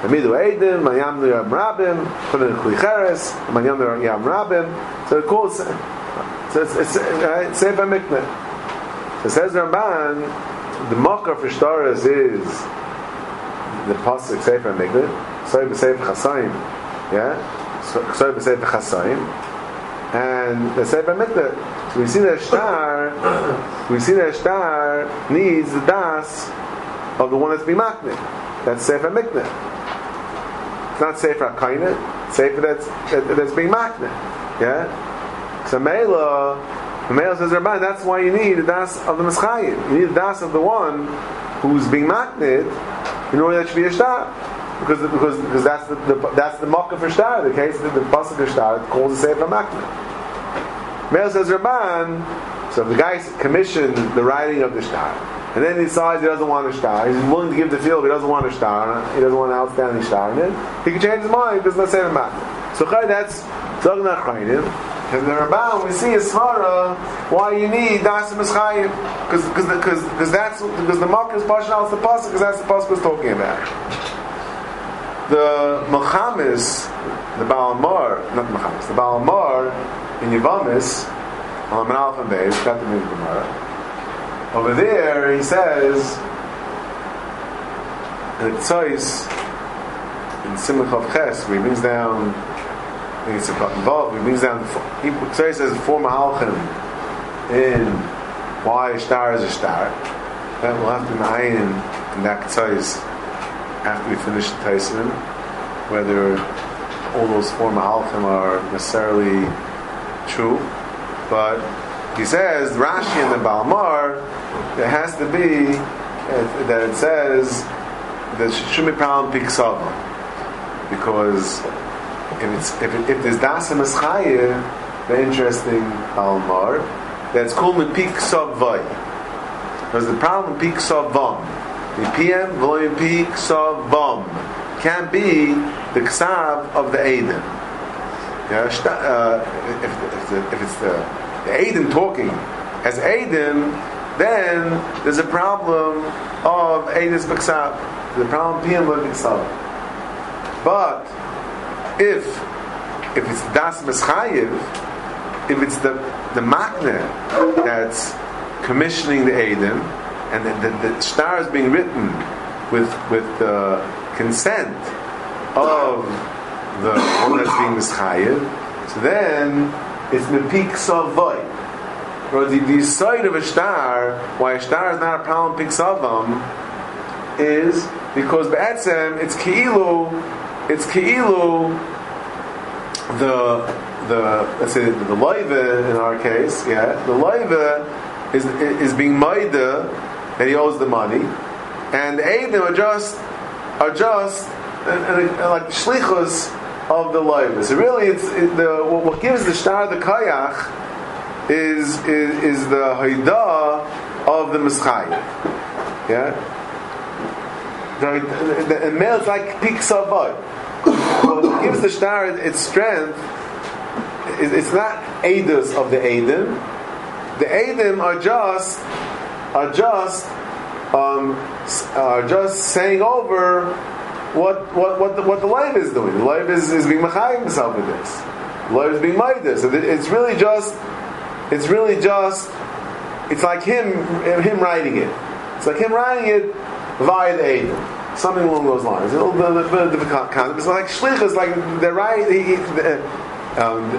Amidu Eidim, Mayamnu Yam Rabim, Kunin Chli Cheres, Mayamnu Yam Rabim. So it calls, so it's, it's uh, Sefer Mikne. So says Ramban, the Makar for Shtaras is the Pasuk Sefer Mikne, Story B'Sefer Chasayim, yeah? Story B'Sefer Chasayim, and the Sefer. So we see that star, we see that star needs the Das of the one that's being makne. That's Sefer Mikne. It's not Sefer HaKaina, Sefer that's, that, that's being makne. Yeah? So Mela, Mela says, Rabbi, that's why you need the Das of the Mischayim. You need the Das of the one who's being makned in order that should be a Shtar. Because, because, because that's the, the that's the mocker for Shtar, the case that the Pasuk of Shtar calls the Sefer Makneh. Mel says Ramban, so the guy commissioned the writing of the Shtar, and then he decides he doesn't want a Shtar, he's willing to give the field, but he doesn't want a Shtar, he doesn't want an outstanding Shtar, and then he can change his mind, because not Sefer Makneh. So that's Zogna Chayim. And the Ramban, we see a svara why you need das mischayim because because because that's because the mark is partial out the pasuk because that's the pasuk was talking about. The Muhammad's, the Balamar, not the Muhammad's, the Balamar in Yavamis on an Alpha base, got the Gemara. Over there, he says in Tzois in Simach of Ches, where he brings down it's involved. He brings down. He says four mahalchim in why a star is a star. That will have to nine in that tzais after we finish the Tyson, whether all those four mahalchim are necessarily true. But he says Rashi and the Balmar, it has to be that it says that be problem piksava because if it's if, it, if there's dasim eschayev, very interesting almar. That's called the peak vay. Because the problem peak vom. The PM volume peak vom can't be the ksav of the Aiden. Yeah, uh, if, if, the, if it's the, the talking as Aiden, then there's a problem of Aidis B'ksav. The problem PM B'ksav. But if if it's das meschayev, if it's the the makne that's commissioning the Adim, and the, the, the star is being written with with the consent of the one that's being mischayev, so then it's mepik savoy. Or the, the side of a star, why a star is not a problem piksavam, is because be'etzem it's keilu it's keilu the the let's say the, loiva in our case, yeah, the loiva is is being maida and he owes the money, and the eidim are just are just and, and, and like shlichus of the loiva. So really, it's it, the what gives the star the kayach is is, is the haida of the mischayim, yeah. The, the, the, male is like peak savod. What gives the star its strength it's not Eidos of the Eidim. The Eidim are just are just um, are just saying over what what what the, what the life is doing. The life is, is being machayim himself with this. The life is being made So it's really just it's really just it's like him him writing it. It's like him writing it via the Eidim something along those lines. A little bit, bit, bit difficult concept. It's like shlichus, like they're right. He, um,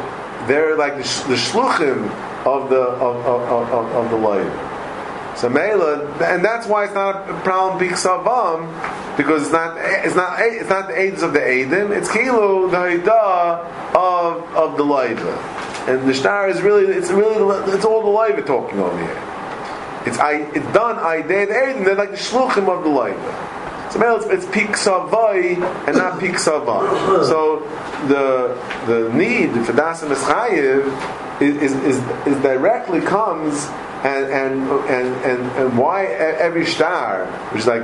they're like the, the shluchim of the of, of, of, of the life. So Mela, and that's why it's not a problem biksavam, because it's not it's not it's not the aids of the aidim. It's kilo the haida of of the leiva, and the star is really it's really it's all the leiva talking over here. It's it's done I did aidim. They're like the shluchim of the leiva. So it's, it's peak savai and not peak savai. So the the need for dasim is, is, is, is directly comes and and and and, and why every star, which is like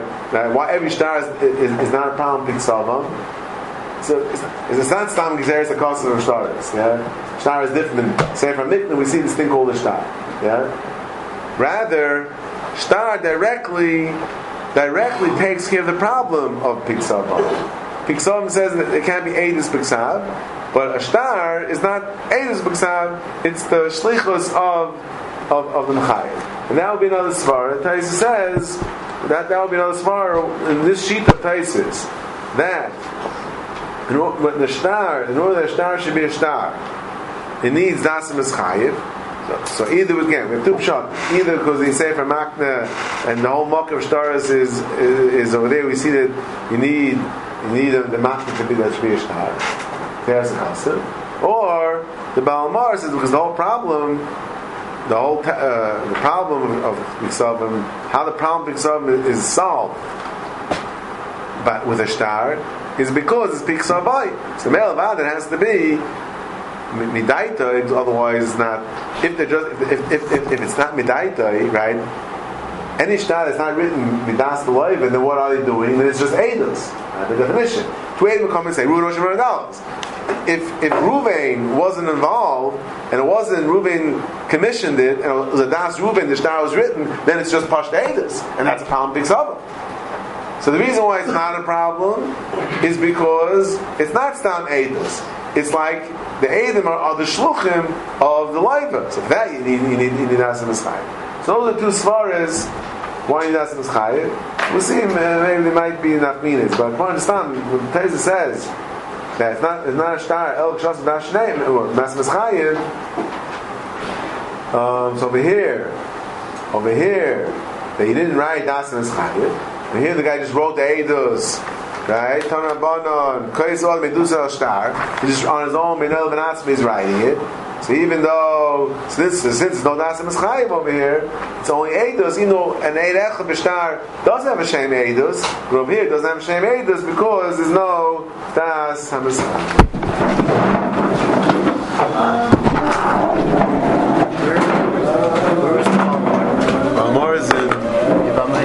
why every star is, is, is not a problem peak. So it's, it's not stam gezeres the cost of stars. Yeah, star is different. Say from Mikna, we see this thing called a star. Yeah, rather star directly directly takes care of the problem of Piksav. Piksav says that it can't be Edis Piksav, but a is not Edis Piksav, it's the Shlichus of, of, of the Mechayim. And that would be another Svar. Taisa says that that would be another Svar in this sheet of Taisis that in when the star, in order that a should be a it needs Dasim Eschayiv. So, either again, we have two shot. Either because say for Makna and the whole mock of stars is, is is over there. We see that you need you need the, the Makna to be that Shmir star. There's a concept. Or the Balamar says because the whole problem, the whole uh, the problem of Miksavim, how the problem of is solved, but with a star is because it's Piksavai. So Mel Vadan has to be midaita, otherwise it's not. If they just if, if, if, if it's not midaita, right? Any shtar that's not written midas life, and then what are they doing? Then it's just. Uh, the definition. Two will come and say Ruven Rosh. If if Ruvain wasn't involved and it wasn't Ruvain commissioned it and it was a das Ruvain the shtar was written, then it's just pasht eidos, and that's a problem picks up. So the reason why it's not a problem is because it's not stam eidos. It's like the Eidim are, are the shluchim of the Leiva. So that you need you need you need Nasim Eschayim. So those are two svaras. Why you need Nasim Eschayim? We'll see. Maybe they might be enough meanings, but I understand when Teza says that it's not it's not a star El Kshas Dashneim or Nasim Eschayim. Um, so over here, over here, that he didn't write Nasim Eschayim. And here the guy just wrote the Eidos. Right? Tana Banon, Kais Ol Medusa Star. He just on his own, Benel Benatzmi is writing it. So even though, so this, since there's no Nasim Eschayim over here, it's only Eidos, you know, an Eid Echad B'Shtar does have a Shem Eidos, but over here it doesn't have a Shem Eidos because there's no Das HaMeschayim.